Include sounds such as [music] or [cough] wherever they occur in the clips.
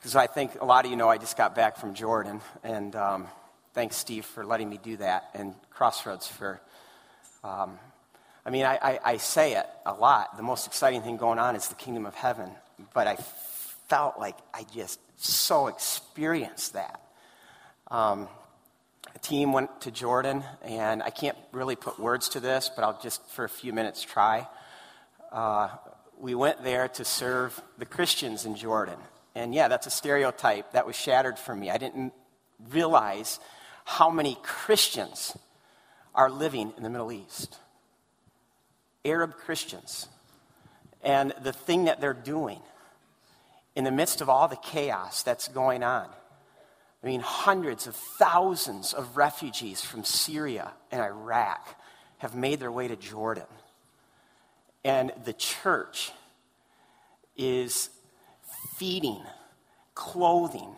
because I think a lot of you know I just got back from Jordan, and um, thanks, Steve, for letting me do that, and Crossroads for. Um, I mean, I, I, I, say it a lot. The most exciting thing going on is the kingdom of heaven, but I felt like I just so experienced that. Um, a team went to Jordan, and I can't really put words to this, but I'll just for a few minutes try. Uh, we went there to serve the Christians in Jordan. And yeah, that's a stereotype that was shattered for me. I didn't realize how many Christians are living in the Middle East. Arab Christians. And the thing that they're doing in the midst of all the chaos that's going on. I mean, hundreds of thousands of refugees from Syria and Iraq have made their way to Jordan. And the church is feeding, clothing,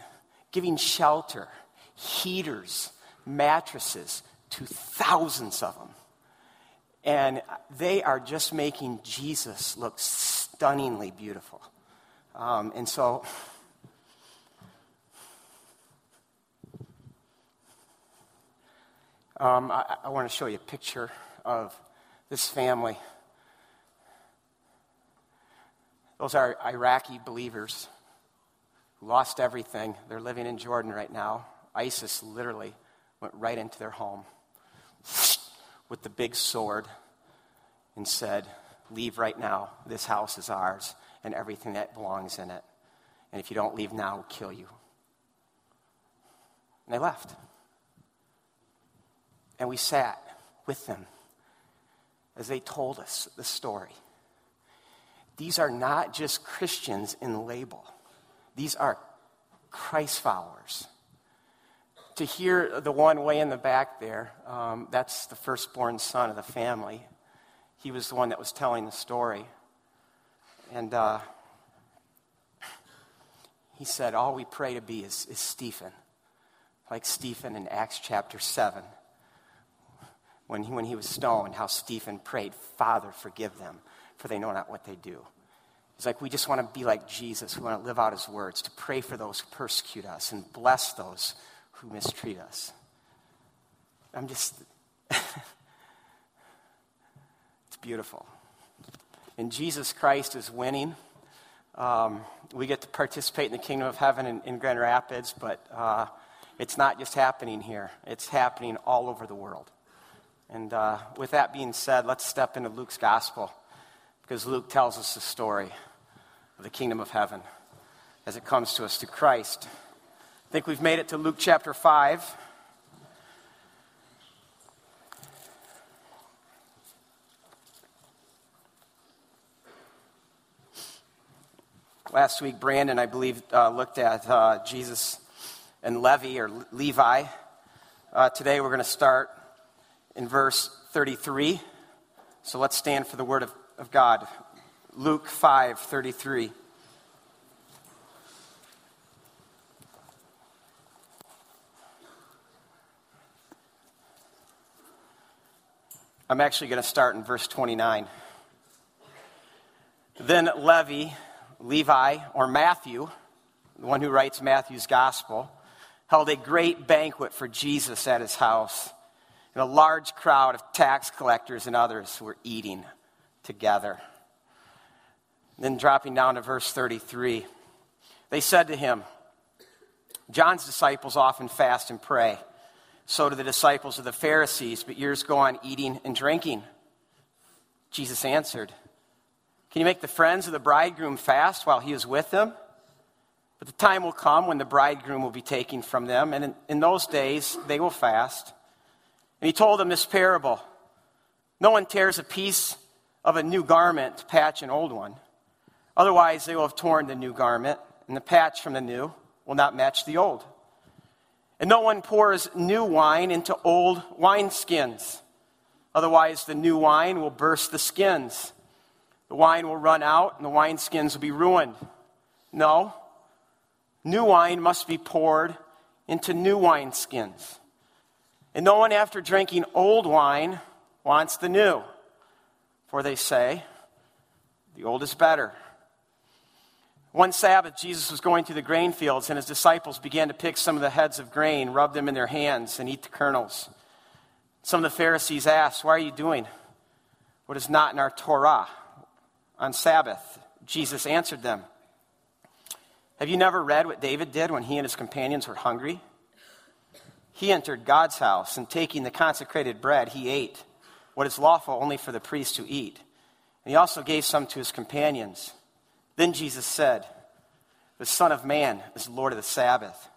giving shelter, heaters, mattresses to thousands of them. And they are just making Jesus look stunningly beautiful. Um, and so, um, I, I want to show you a picture of this family. Those are Iraqi believers who lost everything. They're living in Jordan right now. ISIS literally went right into their home with the big sword and said, Leave right now. This house is ours and everything that belongs in it. And if you don't leave now, we'll kill you. And they left. And we sat with them as they told us the story. These are not just Christians in label, these are Christ followers. To hear the one way in the back there, um, that's the firstborn son of the family. He was the one that was telling the story. And uh, he said, All we pray to be is, is Stephen, like Stephen in Acts chapter 7 when he, when he was stoned, how Stephen prayed, Father, forgive them, for they know not what they do. It's like we just want to be like Jesus. We want to live out his words, to pray for those who persecute us and bless those who mistreat us. I'm just, [laughs] it's beautiful. And Jesus Christ is winning. Um, we get to participate in the kingdom of heaven in, in Grand Rapids, but uh, it's not just happening here, it's happening all over the world. And uh, with that being said, let's step into Luke's gospel because Luke tells us the story of the kingdom of heaven as it comes to us through Christ. I think we've made it to Luke chapter 5. Last week, Brandon, I believe, uh, looked at uh, Jesus and Levi or Levi. Uh, today, we're going to start in verse 33. So let's stand for the word of, of God. Luke 5 33. I'm actually going to start in verse 29. Then Levi, Levi, or Matthew, the one who writes Matthew's gospel, held a great banquet for Jesus at his house and a large crowd of tax collectors and others were eating together. Then, dropping down to verse 33, they said to him, John's disciples often fast and pray. So do the disciples of the Pharisees, but yours go on eating and drinking. Jesus answered, Can you make the friends of the bridegroom fast while he is with them? But the time will come when the bridegroom will be taken from them, and in, in those days they will fast. And he told them this parable No one tears a piece of a new garment to patch an old one. Otherwise, they will have torn the new garment, and the patch from the new will not match the old. And no one pours new wine into old wineskins. Otherwise, the new wine will burst the skins. The wine will run out, and the wineskins will be ruined. No, new wine must be poured into new wineskins. And no one, after drinking old wine, wants the new. For they say, the old is better. One Sabbath, Jesus was going through the grain fields, and his disciples began to pick some of the heads of grain, rub them in their hands, and eat the kernels. Some of the Pharisees asked, Why are you doing what is not in our Torah on Sabbath? Jesus answered them, Have you never read what David did when he and his companions were hungry? He entered God's house, and taking the consecrated bread, he ate what is lawful only for the priest to eat. And he also gave some to his companions. Then Jesus said, The Son of Man is Lord of the Sabbath.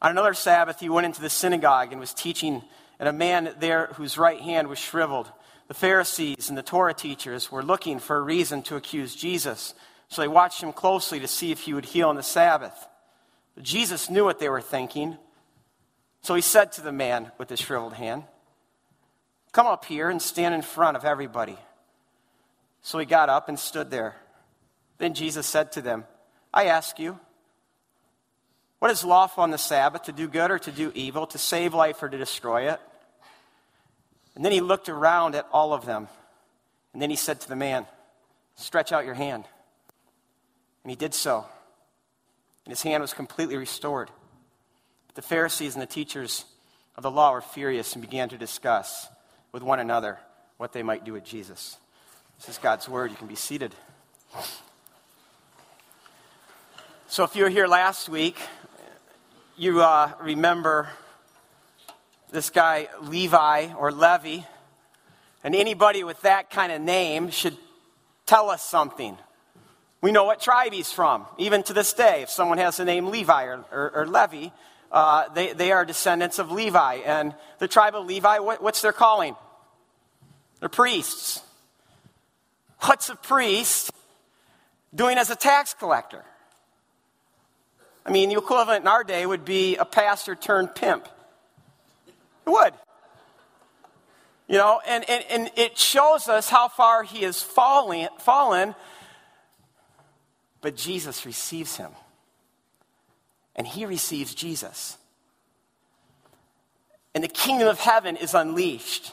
On another Sabbath, he went into the synagogue and was teaching, and a man there whose right hand was shriveled. The Pharisees and the Torah teachers were looking for a reason to accuse Jesus, so they watched him closely to see if he would heal on the Sabbath. But Jesus knew what they were thinking, so he said to the man with the shriveled hand, Come up here and stand in front of everybody. So he got up and stood there. Then Jesus said to them, I ask you, what is lawful on the Sabbath, to do good or to do evil, to save life or to destroy it? And then he looked around at all of them. And then he said to the man, Stretch out your hand. And he did so. And his hand was completely restored. But the Pharisees and the teachers of the law were furious and began to discuss with one another what they might do with Jesus. This is God's word. You can be seated. So, if you were here last week, you uh, remember this guy, Levi or Levi. And anybody with that kind of name should tell us something. We know what tribe he's from, even to this day. If someone has the name Levi or, or, or Levi, uh, they, they are descendants of Levi. And the tribe of Levi, what, what's their calling? They're priests. What's a priest doing as a tax collector? I mean, the equivalent in our day would be a pastor turned pimp. It would. You know, and, and, and it shows us how far he has fallen, fallen, but Jesus receives him. And he receives Jesus. And the kingdom of heaven is unleashed.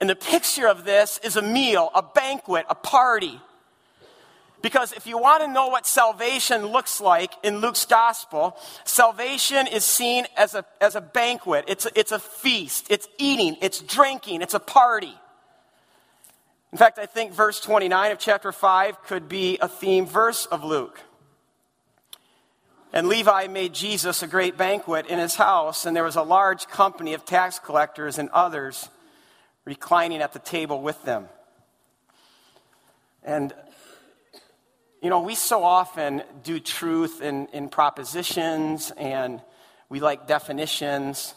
And the picture of this is a meal, a banquet, a party. Because if you want to know what salvation looks like in Luke's gospel, salvation is seen as a, as a banquet. It's a, it's a feast. It's eating. It's drinking. It's a party. In fact, I think verse 29 of chapter 5 could be a theme verse of Luke. And Levi made Jesus a great banquet in his house, and there was a large company of tax collectors and others reclining at the table with them. And you know, we so often do truth in, in propositions and we like definitions,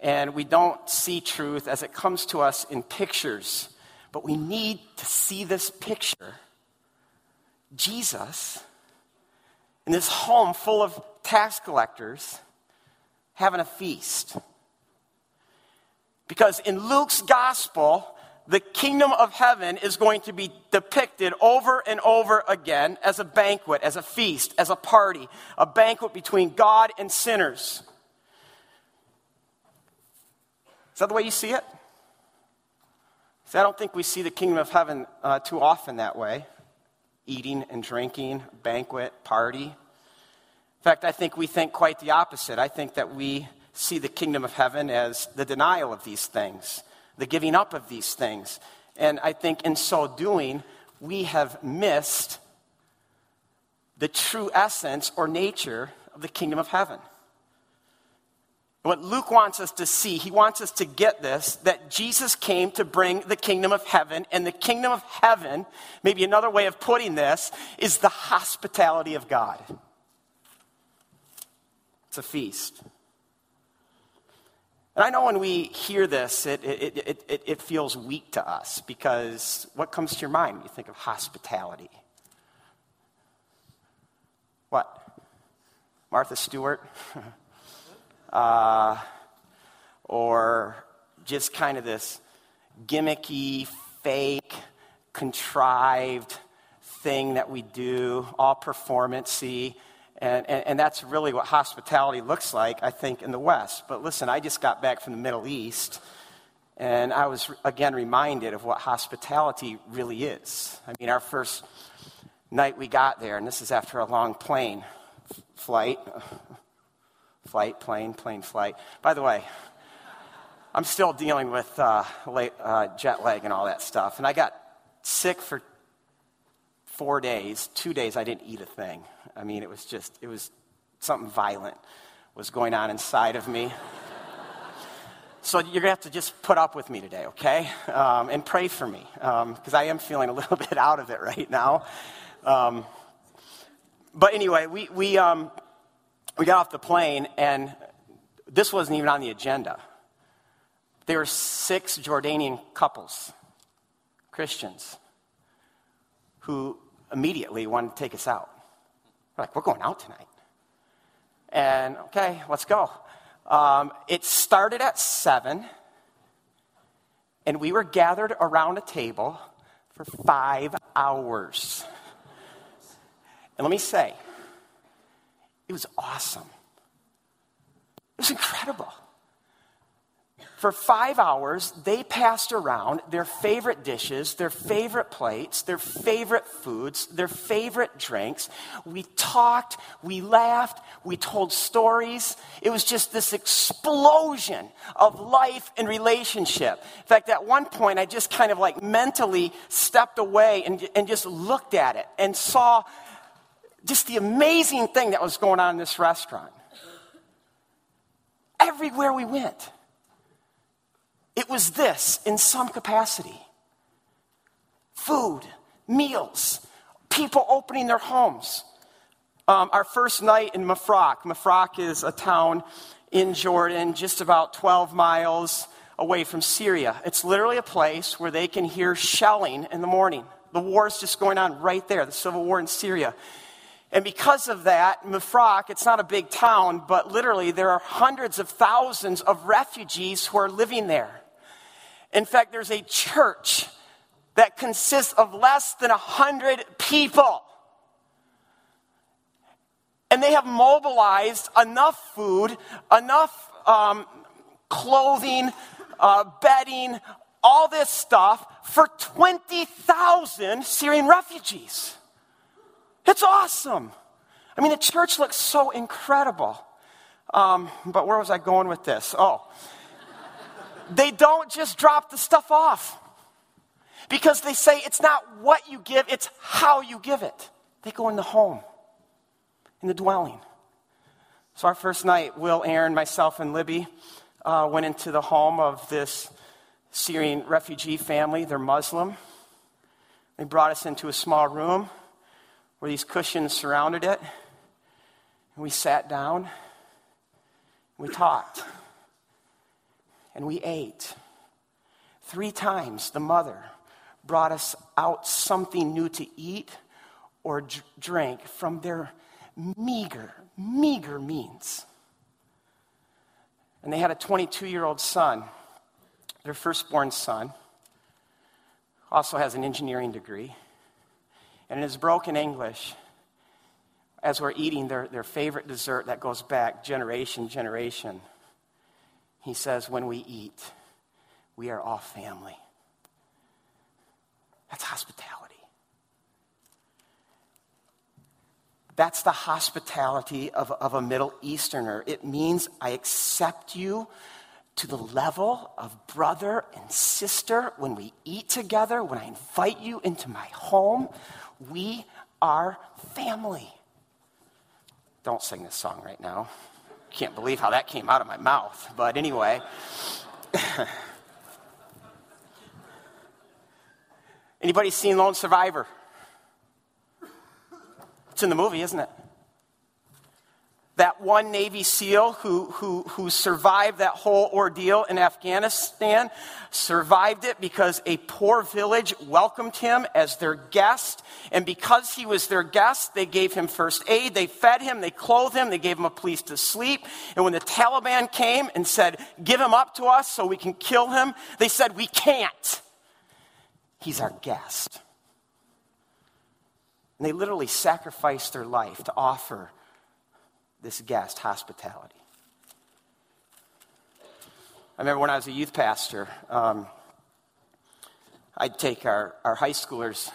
and we don't see truth as it comes to us in pictures. But we need to see this picture Jesus in this home full of tax collectors having a feast. Because in Luke's gospel, the kingdom of heaven is going to be depicted over and over again as a banquet, as a feast, as a party, a banquet between God and sinners. Is that the way you see it? See, I don't think we see the kingdom of heaven uh, too often that way eating and drinking, banquet, party. In fact, I think we think quite the opposite. I think that we see the kingdom of heaven as the denial of these things the giving up of these things. And I think in so doing, we have missed the true essence or nature of the kingdom of heaven. What Luke wants us to see, he wants us to get this that Jesus came to bring the kingdom of heaven, and the kingdom of heaven, maybe another way of putting this, is the hospitality of God. It's a feast. And I know when we hear this, it, it, it, it, feels weak to us because what comes to your mind when you think of hospitality? What? Martha Stewart? [laughs] uh, or just kind of this gimmicky, fake, contrived thing that we do, all performancy. And, and, and, that's really what hospitality looks like, I think, in the West. But listen, I just got back from the Middle East, and I was again reminded of what hospitality really is. I mean, our first night we got there, and this is after a long plane flight. Flight, plane, plane flight. By the way, I'm still dealing with uh, late, uh, jet lag and all that stuff. And I got sick for four days. Two days I didn't eat a thing. I mean, it was just, it was something violent was going on inside of me. so you're going to have to just put up with me today, okay? Um, and pray for me, because um, I am feeling a little [laughs] bit out of it right now. Um, but anyway, we, we, um, we got off the plane, and this wasn't even on the agenda. There were six Jordanian couples, Christians, who immediately wanted to take us out. We're like, we're going out tonight. And okay, let's go. Um, it started at 7, and we were gathered around a table for five hours. And let me say, it was awesome. It was incredible. For five hours, they passed around their favorite dishes, their favorite plates, their favorite foods, their favorite drinks. We talked, we laughed, we told stories. It was just this explosion of life and relationship. In fact, at one point, I just kind of like mentally stepped away and, and just looked at it and saw just the amazing thing that was going on in this restaurant. Everywhere we went it was this in some capacity food, meals, people opening their homes. Um, our first night in Mafraq. Mafraq is a town in Jordan, just about 12 miles away from Syria. It's literally a place where they can hear shelling in the morning. The war is just going on right there, the civil war in Syria. And because of that, Mafraq, it's not a big town, but literally there are hundreds of thousands of refugees who are living there. In fact, there's a church that consists of less than 100 people. And they have mobilized enough food, enough um, clothing, uh, bedding, all this stuff for 20,000 Syrian refugees. It's awesome. I mean, the church looks so incredible. Um, but where was I going with this? Oh, they don't just drop the stuff off because they say it's not what you give, it's how you give it. They go in the home, in the dwelling. So, our first night, Will, Aaron, myself, and Libby uh, went into the home of this Syrian refugee family. They're Muslim. They brought us into a small room where these cushions surrounded it. And we sat down. We talked and we ate. Three times the mother brought us out something new to eat or d- drink from their meager, meager means. And they had a 22 year old son, their firstborn son, also has an engineering degree. And in his broken English, as we're eating their, their favorite dessert that goes back generation, generation, he says, when we eat, we are all family. That's hospitality. That's the hospitality of, of a Middle Easterner. It means I accept you to the level of brother and sister when we eat together, when I invite you into my home. We are family. Don't sing this song right now can't believe how that came out of my mouth. But anyway. [laughs] Anybody seen Lone Survivor? It's in the movie, isn't it? That one Navy SEAL who, who, who survived that whole ordeal in Afghanistan survived it because a poor village welcomed him as their guest. And because he was their guest, they gave him first aid, they fed him, they clothed him, they gave him a place to sleep. And when the Taliban came and said, Give him up to us so we can kill him, they said, We can't. He's our guest. And they literally sacrificed their life to offer this guest hospitality. I remember when I was a youth pastor, um, I'd take our, our high schoolers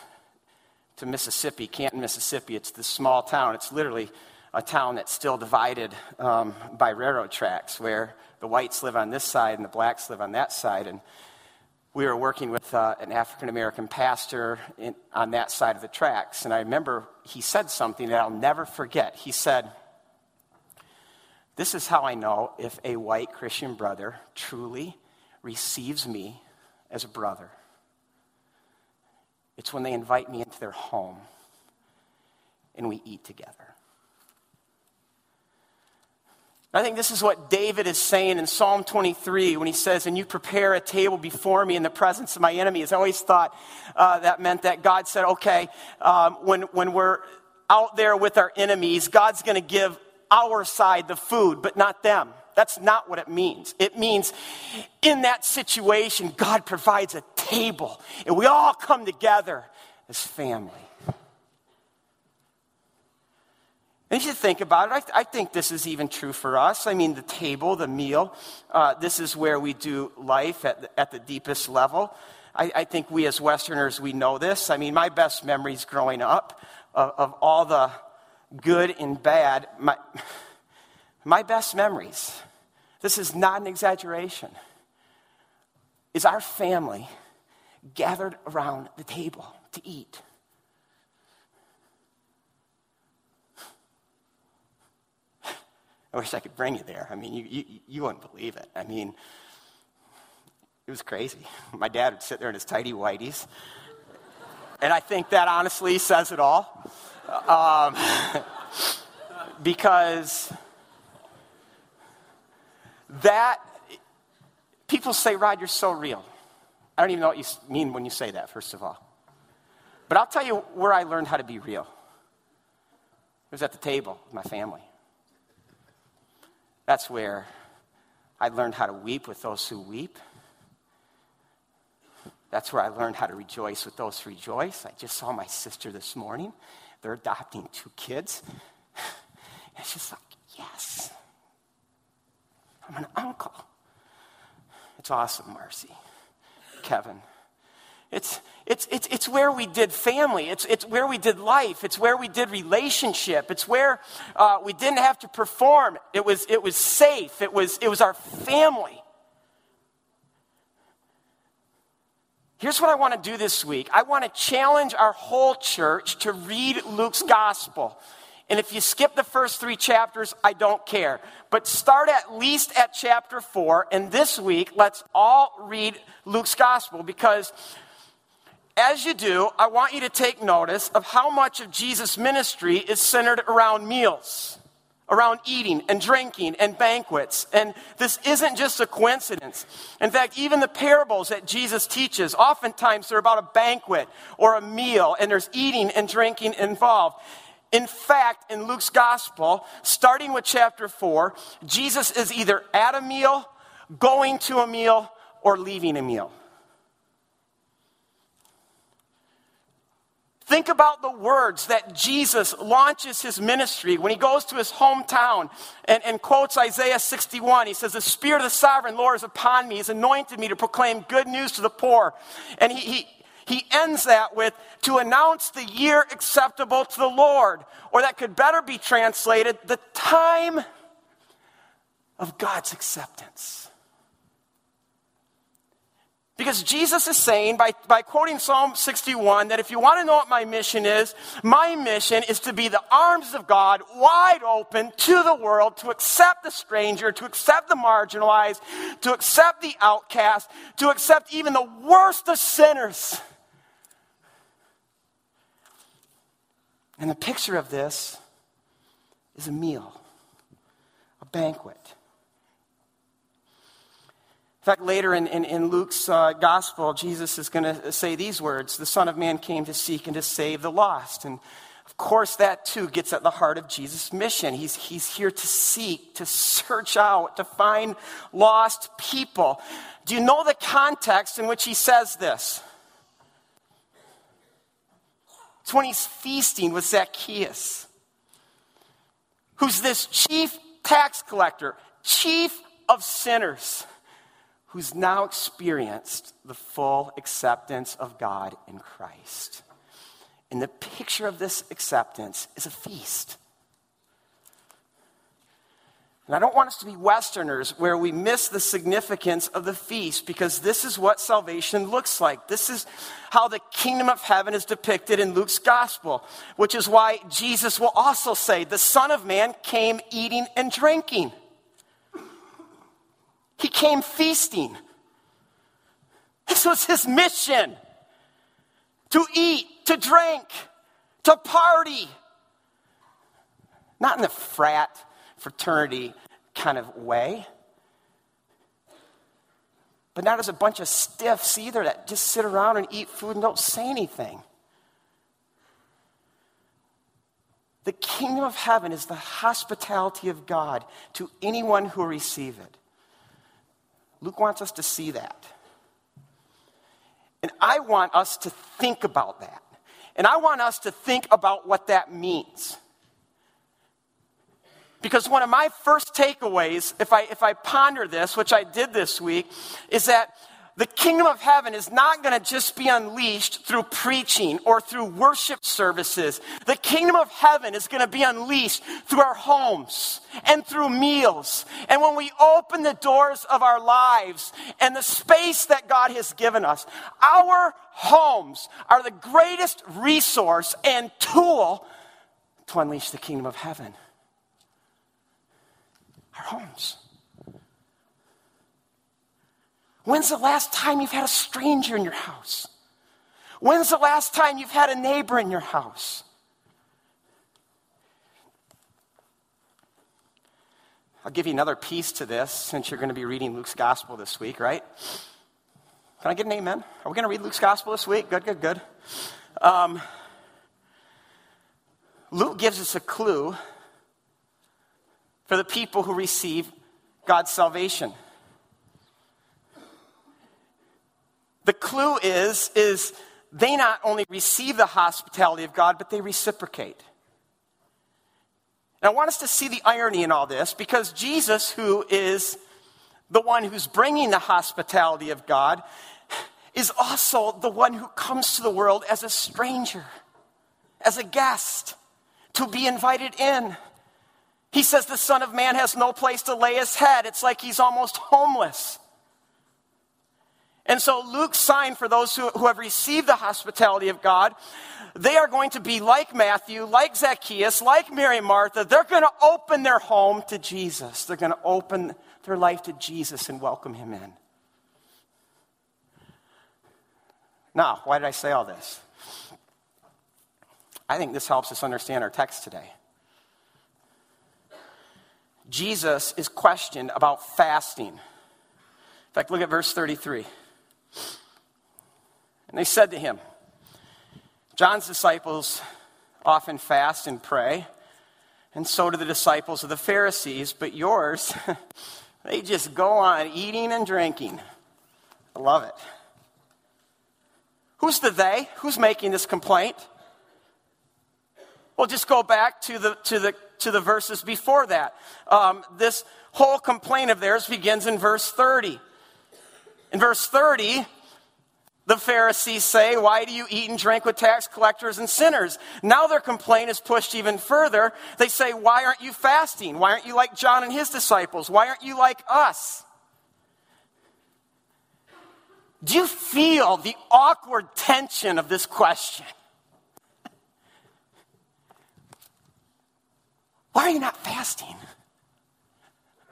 to Mississippi, Canton, Mississippi. It's this small town. It's literally a town that's still divided um, by railroad tracks, where the whites live on this side and the blacks live on that side. And we were working with uh, an African American pastor in, on that side of the tracks. And I remember he said something that I'll never forget. He said, This is how I know if a white Christian brother truly receives me as a brother. It's when they invite me into their home and we eat together. I think this is what David is saying in Psalm 23 when he says, And you prepare a table before me in the presence of my enemies. I always thought uh, that meant that God said, Okay, um, when, when we're out there with our enemies, God's going to give our side the food, but not them. That's not what it means. It means in that situation, God provides a table, and we all come together as family. And if you think about it, I, I, think this is even true for us. I mean, the table, the meal, uh, this is where we do life at the, at the deepest level. I, I, think we as Westerners, we know this. I mean, my best memories growing up of, of all the good and bad, my, my best memories, this is not an exaggeration, is our family gathered around the table to eat. I wish I could bring you there. I mean, you, you, you wouldn't believe it. I mean, it was crazy. My dad would sit there in his tidy whities. And I think that honestly says it all. Um, because that, people say, Rod, you're so real. I don't even know what you mean when you say that, first of all. But I'll tell you where I learned how to be real. It was at the table with my family. That's where I learned how to weep with those who weep. That's where I learned how to rejoice with those who rejoice. I just saw my sister this morning. They're adopting two kids. It's just like, yes, I'm an uncle. It's awesome, Marcy, Kevin. It's, it's, it's, it's where we did family. It's, it's where we did life. It's where we did relationship. It's where uh, we didn't have to perform. It was, it was safe. It was, it was our family. Here's what I want to do this week I want to challenge our whole church to read Luke's gospel. And if you skip the first three chapters, I don't care. But start at least at chapter four. And this week, let's all read Luke's gospel because as you do, I want you to take notice of how much of Jesus' ministry is centered around meals, around eating and drinking and banquets. And this isn't just a coincidence. In fact, even the parables that Jesus teaches, oftentimes they're about a banquet or a meal, and there's eating and drinking involved. In fact, in Luke's gospel, starting with chapter 4, Jesus is either at a meal, going to a meal, or leaving a meal. Think about the words that Jesus launches his ministry when he goes to his hometown and, and, quotes Isaiah 61. He says, The Spirit of the sovereign Lord is upon me. He's anointed me to proclaim good news to the poor. And he, he, he ends that with, To announce the year acceptable to the Lord. Or that could better be translated, the time of God's acceptance. Because Jesus is saying, by, by quoting Psalm 61, that if you want to know what my mission is, my mission is to be the arms of God wide open to the world, to accept the stranger, to accept the marginalized, to accept the outcast, to accept even the worst of sinners. And the picture of this is a meal, a banquet. In fact, later in, in, in Luke's uh, gospel, Jesus is going to say these words The Son of Man came to seek and to save the lost. And of course, that too gets at the heart of Jesus' mission. He's, he's here to seek, to search out, to find lost people. Do you know the context in which he says this? It's when he's feasting with Zacchaeus, who's this chief tax collector, chief of sinners who's now experienced the full acceptance of God in Christ. And the picture of this acceptance is a feast. And I don't want us to be Westerners where we miss the significance of the feast because this is what salvation looks like. This is how the kingdom of heaven is depicted in Luke's gospel, which is why Jesus will also say, The Son of Man came eating and drinking. Came feasting. This was his mission to eat, to drink, to party. Not in the frat fraternity kind of way. But not as a bunch of stiffs either that just sit around and eat food and don't say anything. The kingdom of heaven is the hospitality of God to anyone who receive it. Luke wants us to see that. And I want us to think about that. And I want us to think about what that means. Because one of my first takeaways, if I, if I ponder this, which I did this week, is that the kingdom of heaven is not going to just be unleashed through preaching or through worship services. The kingdom of heaven is going to be unleashed through our homes and through meals. And when we open the doors of our lives and the space that God has given us, our homes are the greatest resource and tool to unleash the kingdom of heaven our homes. When's the last time you've had a stranger in your house? When's the last time you've had a neighbor in your house? I'll give you another piece to this since you're going to be reading Luke's gospel this week, right? Can I get an amen? Are we going to read Luke's gospel this week? Good, good, good. Um, Luke gives us a clue for the people who receive God's salvation. The clue is, is they not only receive the hospitality of God, but they reciprocate. And I want us to see the irony in all this because Jesus, who is the one who's bringing the hospitality of God, is also the one who comes to the world as a stranger, as a guest, to be invited in. He says the Son of Man has no place to lay his head. It's like he's almost homeless. And so, Luke's sign for those who, who have received the hospitality of God, they are going to be like Matthew, like Zacchaeus, like Mary Martha. They're going to open their home to Jesus. They're going to open their life to Jesus and welcome him in. Now, why did I say all this? I think this helps us understand our text today. Jesus is questioned about fasting. In fact, look at verse 33. And they said to him, John's disciples often fast and pray, and so do the disciples of the Pharisees, but yours, [laughs] they just go on eating and drinking. I love it. Who's the they? Who's making this complaint? Well, just go back to the, to the to the verses before that. Um, this whole complaint of theirs begins in verse 30. In verse 30, the Pharisees say, Why do you eat and drink with tax collectors and sinners? Now their complaint is pushed even further. They say, Why aren't you fasting? Why aren't you like John and his disciples? Why aren't you like us? Do you feel the awkward tension of this question? Why are you not fasting?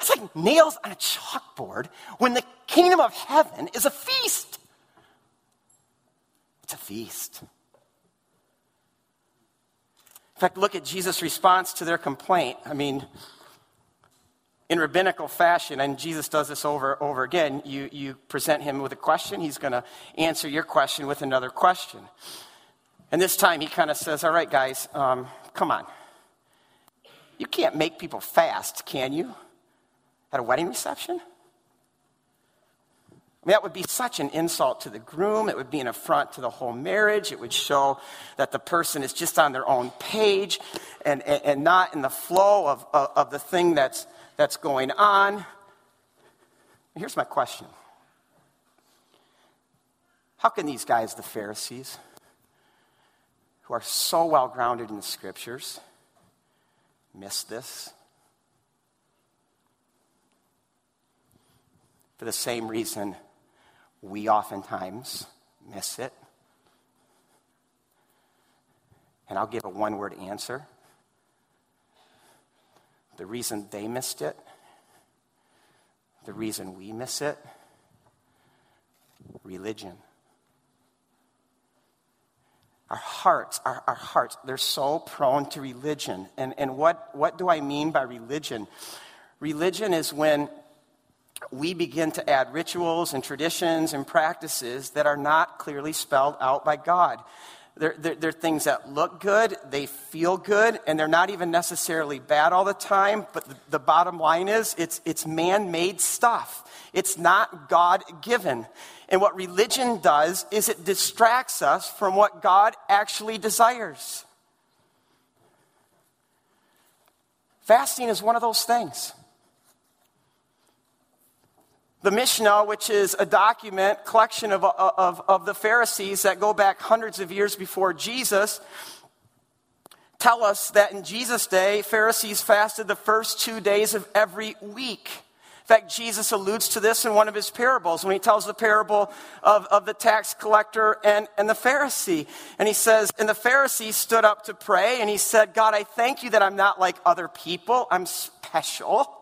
It's like nails on a chalkboard when the kingdom of heaven is a feast. It's a feast. In fact, look at Jesus' response to their complaint. I mean, in rabbinical fashion, and Jesus does this over and over again, you, you present him with a question, he's going to answer your question with another question. And this time he kind of says, All right, guys, um, come on. You can't make people fast, can you? At a wedding reception? I mean, that would be such an insult to the groom. It would be an affront to the whole marriage. It would show that the person is just on their own page and, and, and not in the flow of, of, of the thing that's, that's going on. Here's my question How can these guys, the Pharisees, who are so well grounded in the scriptures miss this. For the same reason we oftentimes miss it. And I'll give a one word answer. The reason they missed it, the reason we miss it, religion. Our hearts, our, our hearts, they're so prone to religion. And, and what, what do I mean by religion? Religion is when we begin to add rituals and traditions and practices that are not clearly spelled out by God. They're, they're, they're, things that look good, they feel good, and they're not even necessarily bad all the time. But the, the bottom line is it's, it's man made stuff, it's not God given. And what religion does is it distracts us from what God actually desires. Fasting is one of those things. The Mishnah, which is a document, collection of, of, of the Pharisees that go back hundreds of years before Jesus, tell us that in Jesus' day, Pharisees fasted the first two days of every week In fact, Jesus alludes to this in one of his parables when he tells the parable of, of the tax collector and, and the Pharisee. And he says, And the Pharisee stood up to pray and he said, God, I thank you that I'm not like other people. I'm special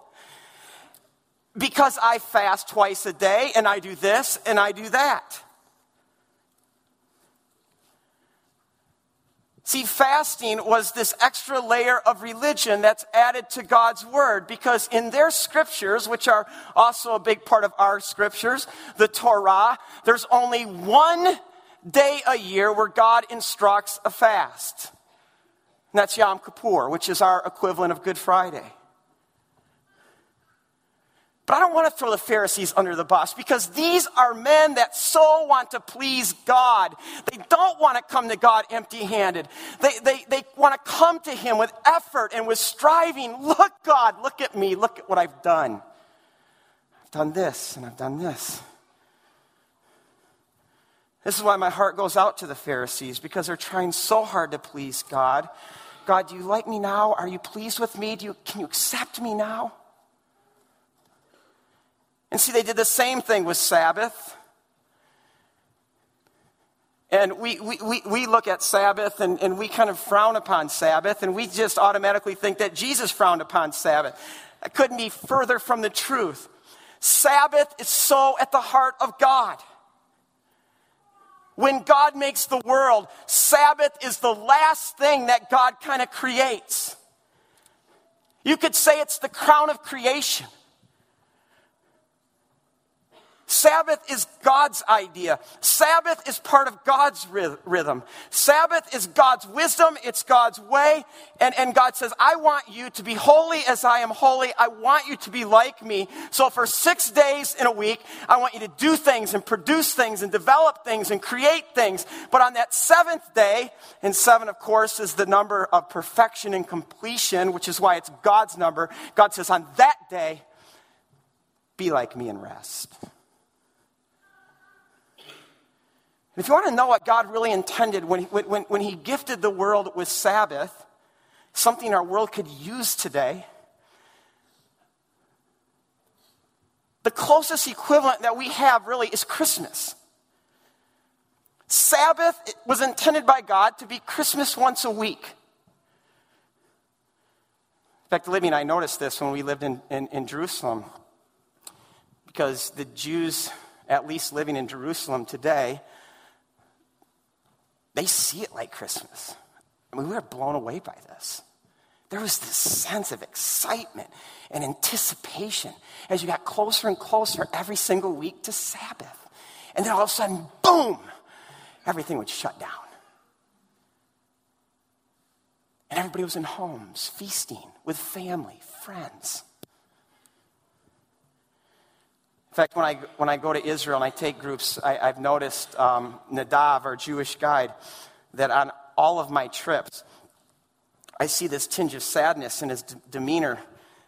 because I fast twice a day and I do this and I do that. See, fasting was this extra layer of religion that's added to God's word because in their scriptures, which are also a big part of our scriptures, the Torah, there's only one day a year where God instructs a fast. And that's Yom Kippur, which is our equivalent of Good Friday. But I don't want to throw the Pharisees under the bus because these are men that so want to please God. They don't want to come to God empty handed. They, they, they want to come to Him with effort and with striving. Look, God, look at me. Look at what I've done. I've done this and I've done this. This is why my heart goes out to the Pharisees because they're trying so hard to please God. God, do you like me now? Are you pleased with me? Do you, can you accept me now? And see, they did the same thing with Sabbath. And we, we, we, we look at Sabbath and, and we kind of frown upon Sabbath, and we just automatically think that Jesus frowned upon Sabbath. That couldn't be further from the truth. Sabbath is so at the heart of God. When God makes the world, Sabbath is the last thing that God kind of creates. You could say it's the crown of creation. Sabbath is God's idea. Sabbath is part of God's rhythm. Sabbath is God's wisdom, it's God's way. And, and God says, I want you to be holy as I am holy. I want you to be like me. So for six days in a week, I want you to do things and produce things and develop things and create things. But on that seventh day, and seven, of course, is the number of perfection and completion, which is why it's God's number. God says, on that day, be like me and rest. If you want to know what God really intended when, when, when He gifted the world with Sabbath, something our world could use today, the closest equivalent that we have really is Christmas. Sabbath was intended by God to be Christmas once a week. In fact, Libby and I noticed this when we lived in, in, in Jerusalem, because the Jews, at least living in Jerusalem today, they see it like Christmas. I mean, we were blown away by this. There was this sense of excitement and anticipation as you got closer and closer every single week to Sabbath. And then all of a sudden, boom, everything would shut down. And everybody was in homes, feasting with family, friends. In fact, when I, when I go to Israel and I take groups, I, have noticed um, Nadav, our Jewish guide, that on all of my trips, I see this tinge of sadness in his d- demeanor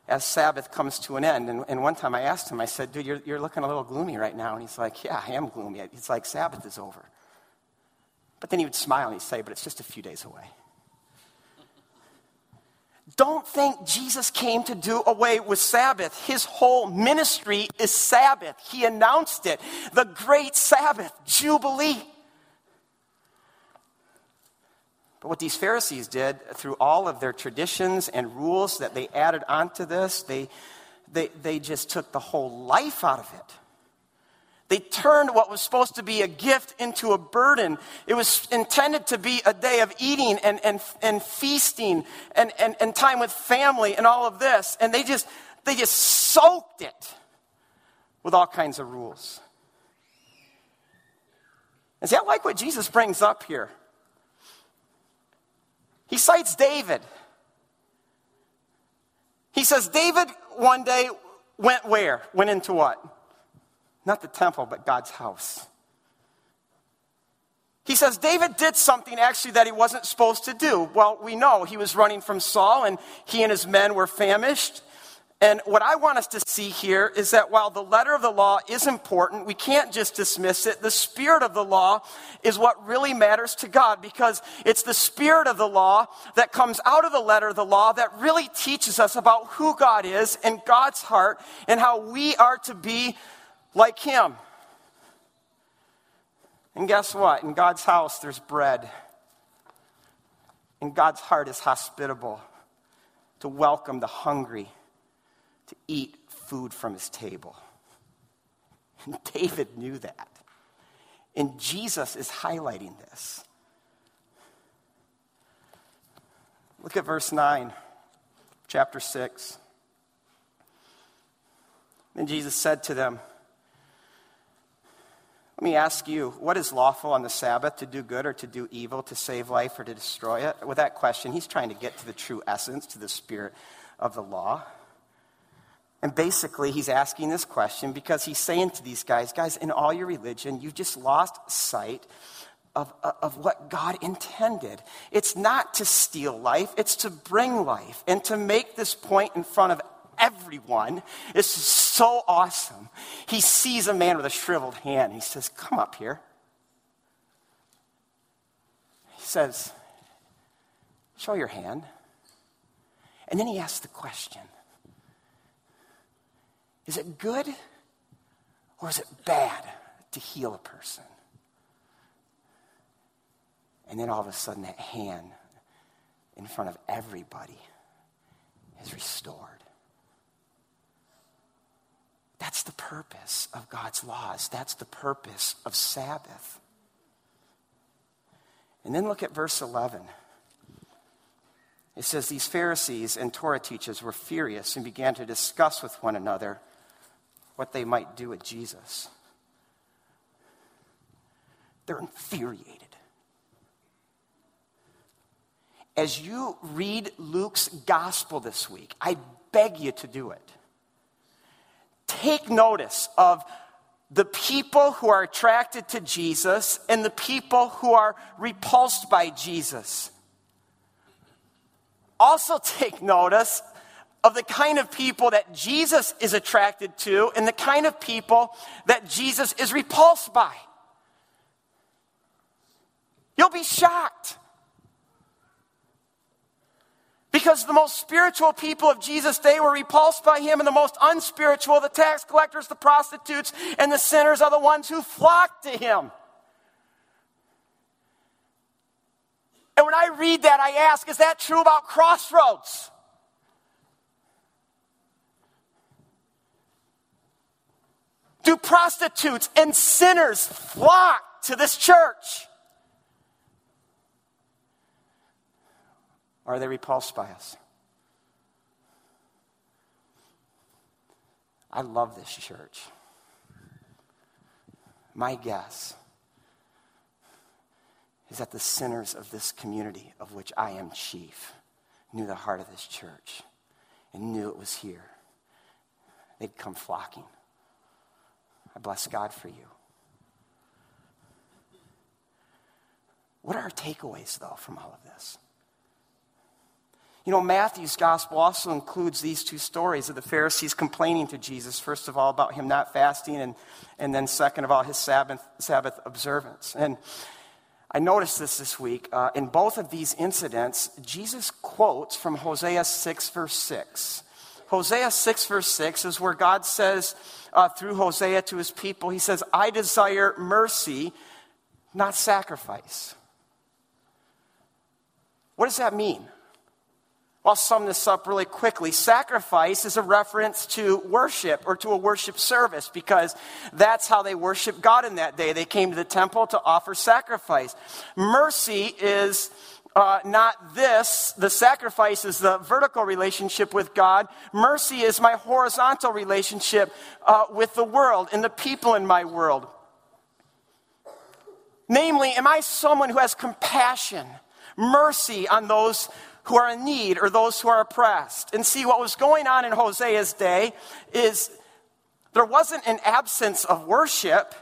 as Sabbath comes to an end. And, and, one time I asked him, I said, Dude, you're, you're looking a little gloomy right now. And he's like, Yeah, I am gloomy. It's like Sabbath is over. But then he would smile and he'd say, But it's just a few days away. Don't think Jesus came to do away with Sabbath. His whole ministry is Sabbath. He announced it the great Sabbath, Jubilee. But what these Pharisees did through all of their traditions and rules that they added onto this, they, they, they just took the whole life out of it. They turned what was supposed to be a gift into a burden. It was intended to be a day of eating and, and, and feasting and, and, and time with family and all of this. And they just, they just soaked it with all kinds of rules. And see, I like what Jesus brings up here. He cites David. He says, David one day went where? Went into what? Not the temple, but God's house. He says David did something actually that he wasn't supposed to do. Well, we know he was running from Saul and he and his men were famished. And what I want us to see here is that while the letter of the law is important, we can't just dismiss it. The spirit of the law is what really matters to God because it's the spirit of the law that comes out of the letter of the law that really teaches us about who God is and God's heart and how we are to be like him. And guess what? In God's house, there's bread. And God's heart is hospitable to welcome the hungry to eat food from his table. And [laughs] David knew that. And Jesus is highlighting this. Look at verse 9, chapter 6. And Jesus said to them, let me ask you, what is lawful on the Sabbath to do good or to do evil, to save life or to destroy it? With that question, he's trying to get to the true essence, to the spirit of the law. And basically, he's asking this question because he's saying to these guys, guys, in all your religion, you've just lost sight of, uh, of what God intended. It's not to steal life, it's to bring life and to make this point in front of everyone. Is so awesome. He sees a man with a shriveled hand. He says, Come up here. He says, Show your hand. And then he asks the question Is it good or is it bad to heal a person? And then all of a sudden, that hand in front of everybody is restored. That's the purpose of God's laws. That's the purpose of Sabbath. And then look at verse 11. It says, These Pharisees and Torah teachers were furious and began to discuss with one another what they might do with Jesus. They're infuriated. As you read Luke's gospel this week, I beg you to do it take notice of the people who are attracted to Jesus and the people who are repulsed by Jesus. Also, take notice of the kind of people that Jesus is attracted to and the kind of people that Jesus is repulsed by. You'll be shocked. Because the most spiritual people of Jesus' day were repulsed by him, and the most unspiritual, the tax collectors, the prostitutes, and the sinners, are the ones who flocked to him. And when I read that, I ask, is that true about Crossroads? Do prostitutes and sinners flock to this church? Are they repulsed by us? I love this church. My guess is that the sinners of this community, of which I am chief, knew the heart of this church and knew it was here. They'd come flocking. I bless God for you. What are our takeaways, though, from all of this? You know, Matthew's gospel also includes these two stories of the Pharisees complaining to Jesus, first of all, about him not fasting, and, and then second of all, his Sabbath, Sabbath observance. And I noticed this this week. Uh, in both of these incidents, Jesus quotes from Hosea 6, verse 6. Hosea 6, verse 6 is where God says uh, through Hosea to his people, He says, I desire mercy, not sacrifice. What does that mean? I'll sum this up really quickly. Sacrifice is a reference to worship or to a worship service because that's how they worshiped God in that day. They came to the temple to offer sacrifice. Mercy is uh, not this. The sacrifice is the vertical relationship with God. Mercy is my horizontal relationship uh, with the world and the people in my world. Namely, am I someone who has compassion, mercy on those who are in need or those who are oppressed. And see, what was going on in Hosea's day is there wasn't an absence of worship.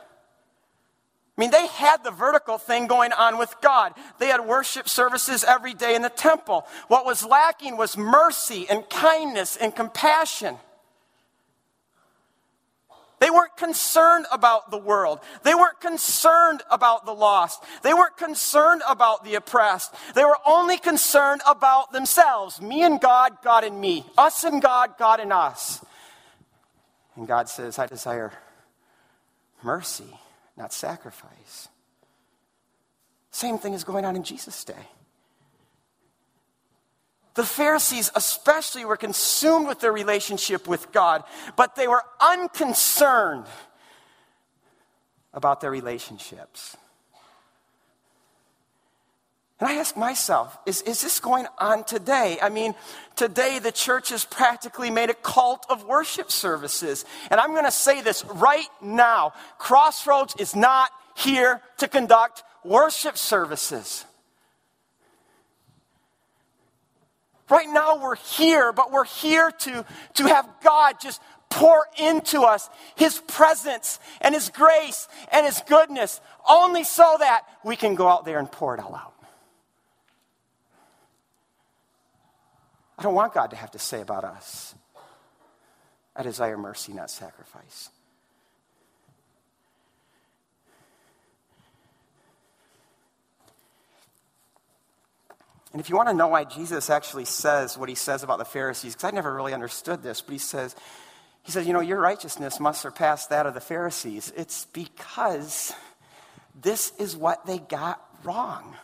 I mean, they had the vertical thing going on with God. They had worship services every day in the temple. What was lacking was mercy and kindness and compassion. They weren't concerned about the world. They weren't concerned about the lost. They weren't concerned about the oppressed. They were only concerned about themselves me and God, God and me. Us and God, God and us. And God says, I desire mercy, not sacrifice. Same thing is going on in Jesus' day. The Pharisees, especially, were consumed with their relationship with God, but they were unconcerned about their relationships. And I ask myself, is, is this going on today? I mean, today the church has practically made a cult of worship services. And I'm going to say this right now Crossroads is not here to conduct worship services. Right now we're here, but we're here to, to have God just pour into us His presence and His grace and His goodness, only so that we can go out there and pour it all out. I don't want God to have to say about us, I desire mercy, not sacrifice. And if you want to know why Jesus actually says what he says about the Pharisees, because I never really understood this, but he says, he says, you know, your righteousness must surpass that of the Pharisees. It's because this is what they got wrong.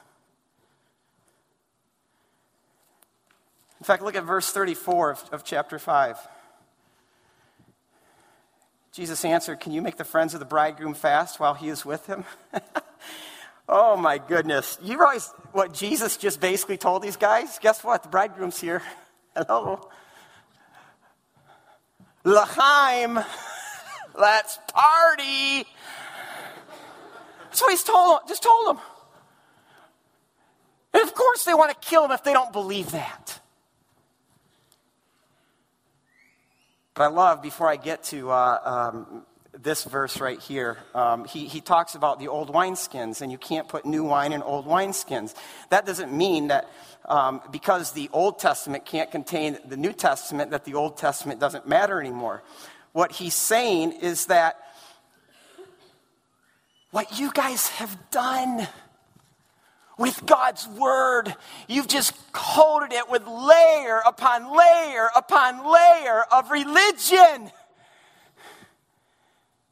In fact, look at verse 34 of, of chapter 5. Jesus answered, Can you make the friends of the bridegroom fast while he is with him? [laughs] Oh my goodness. You realize what Jesus just basically told these guys? Guess what? The bridegroom's here. [laughs] Hello. L'chaim. [laughs] Let's party. That's what he's told them. Just told them. And of course they want to kill him if they don't believe that. But I love, before I get to uh, um, this verse right here. Um, he, he talks about the old wineskins, and you can't put new wine in old wineskins. That doesn't mean that um, because the Old Testament can't contain the New Testament, that the Old Testament doesn't matter anymore. What he's saying is that what you guys have done with God's word. You've just coated it with layer upon layer upon layer of religion.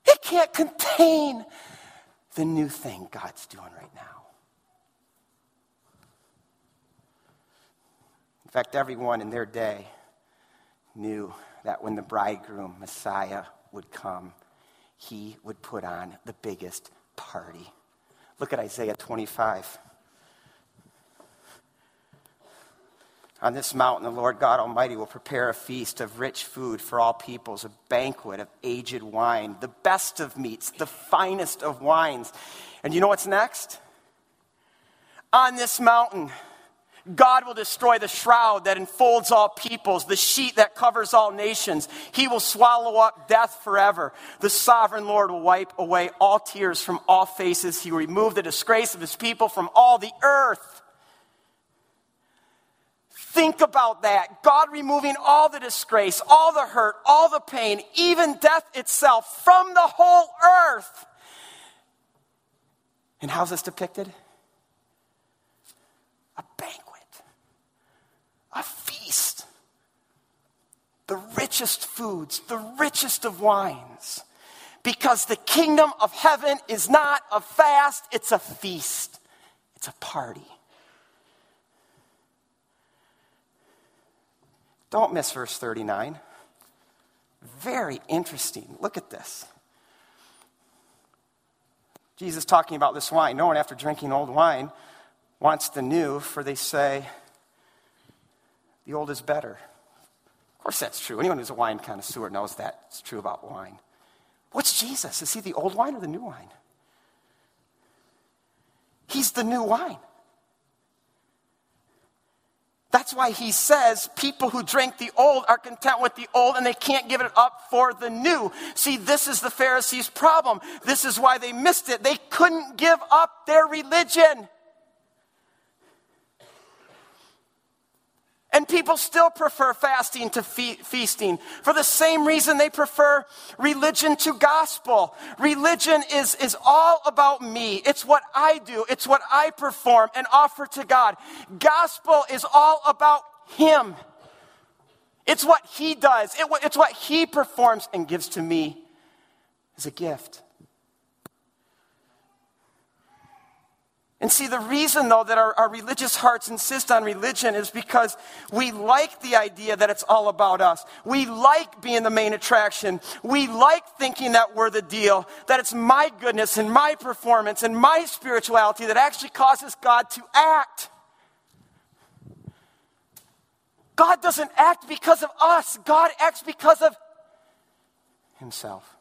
It can't contain the new thing God's doing right now. In fact, everyone in their day knew that when the bridegroom, Messiah, would come, he would put on the biggest party. Look at Isaiah 25. On this mountain, the Lord God Almighty will prepare a feast of rich food for all peoples, a banquet of aged wine, the best of meats, the finest of wines. And you know what's next? On this mountain, God will destroy the shroud that enfolds all peoples, the sheet that covers all nations. He will swallow up death forever. The sovereign Lord will wipe away all tears from all faces. He will remove the disgrace of his people from all the earth. Think about that. God removing all the disgrace, all the hurt, all the pain, even death itself from the whole earth. And how's this depicted? A banquet, a feast, the richest foods, the richest of wines. Because the kingdom of heaven is not a fast, it's a feast, it's a party. Don't miss verse 39. Very interesting. Look at this. Jesus talking about this wine. No one, after drinking old wine, wants the new, for they say, the old is better. Of course, that's true. Anyone who's a wine connoisseur knows that's true about wine. What's Jesus? Is he the old wine or the new wine? He's the new wine. That's why he says people who drink the old are content with the old and they can't give it up for the new. See, this is the Pharisees' problem. This is why they missed it. They couldn't give up their religion. And people still prefer fasting to fe- feasting for the same reason they prefer religion to gospel. Religion is, is all about me. It's what I do. It's what I perform and offer to God. Gospel is all about Him. It's what He does. It, it's what He performs and gives to me as a gift. And see, the reason, though, that our, our, religious hearts insist on religion is because we like the idea that it's all about us. We like being the main attraction. We like thinking that we're the deal, that it's my goodness and my performance and my spirituality that actually causes God to act. God doesn't act because of us, God acts because of Himself.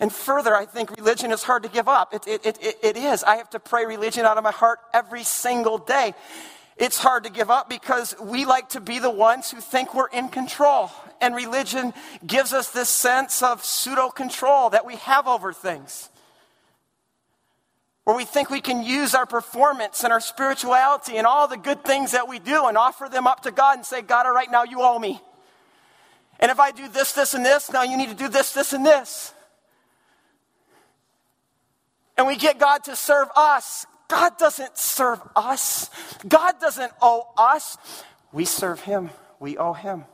And further, I think religion is hard to give up. It, it, it, it is. I have to pray religion out of my heart every single day. It's hard to give up because we like to be the ones who think we're in control. And religion gives us this sense of pseudo control that we have over things. Where we think we can use our performance and our spirituality and all the good things that we do and offer them up to God and say, God, all right, now you owe me. And if I do this, this, and this, now you need to do this, this, and this and we get God to serve us. God doesn't serve us, God doesn't owe us. We serve Him, we owe Him.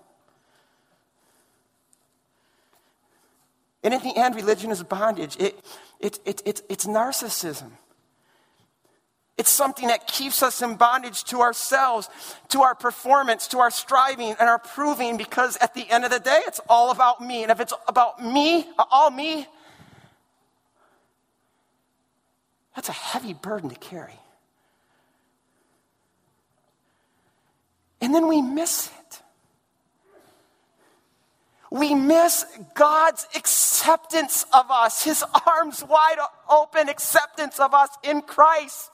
And in the end, religion is bondage. It, it, it, it, it's narcissism. It's something that keeps us in bondage to ourselves, to our performance, to our striving and our proving, because at the end of the day, it's all about me. And if it's about me, all me, That's a heavy burden to carry. And then we miss it. We miss God's acceptance of us, His arms wide open acceptance of us in Christ.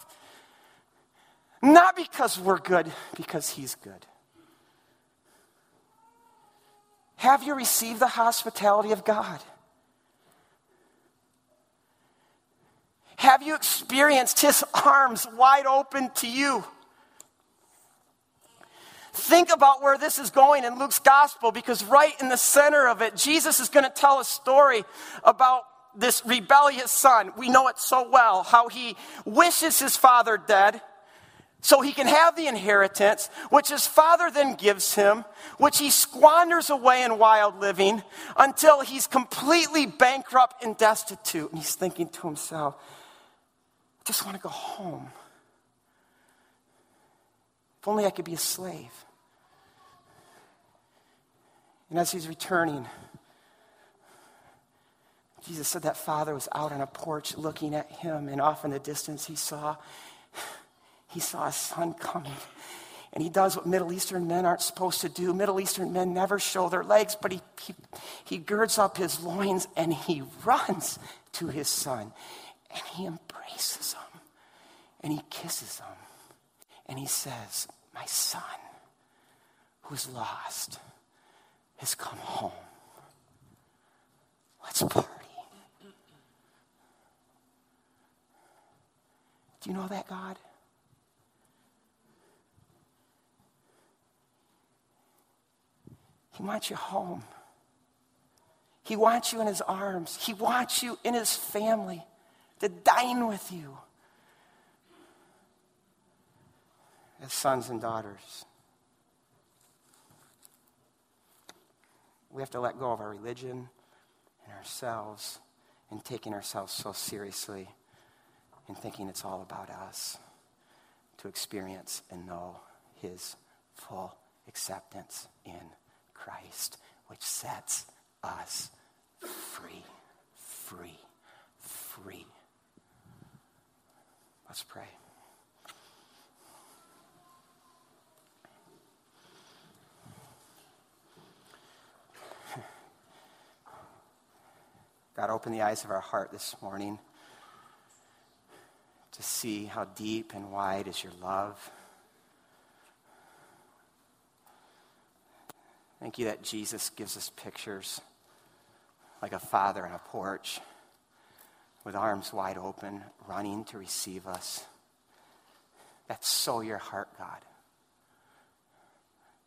Not because we're good, because He's good. Have you received the hospitality of God? Have you experienced his arms wide open to you? Think about where this is going in Luke's gospel because, right in the center of it, Jesus is going to tell a story about this rebellious son. We know it so well how he wishes his father dead so he can have the inheritance, which his father then gives him, which he squanders away in wild living until he's completely bankrupt and destitute. And he's thinking to himself, just want to go home. If only I could be a slave. And as he's returning, Jesus said that father was out on a porch looking at him, and off in the distance he saw he saw a son coming. And he does what Middle Eastern men aren't supposed to do. Middle Eastern men never show their legs, but he, he, he girds up his loins and he [laughs] runs to his son and he embraces him and he kisses him and he says, My son, who's lost, has come home. Let's party. Do you know that, God? He wants you home. He wants you in his arms. He wants you in his family to dine with you, as sons and daughters. We have to let go of our religion and ourselves and taking ourselves so seriously and thinking it's all about us to experience and know his full acceptance in Christ, which sets us free, free, free. Let's pray. God, open the eyes of our heart this morning to see how deep and wide is your love. Thank you that Jesus gives us pictures like a father on a porch with arms wide open, running to receive us. That's so your heart, God.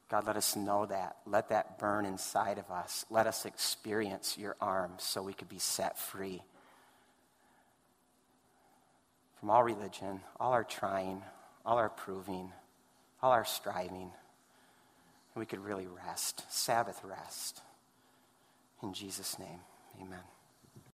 God, let us know that. Let that burn inside of us. Let us experience your arms so we could be set free from all religion, all our trying, all our proving, all our striving. And we could really rest, Sabbath rest. In Jesus' name, amen.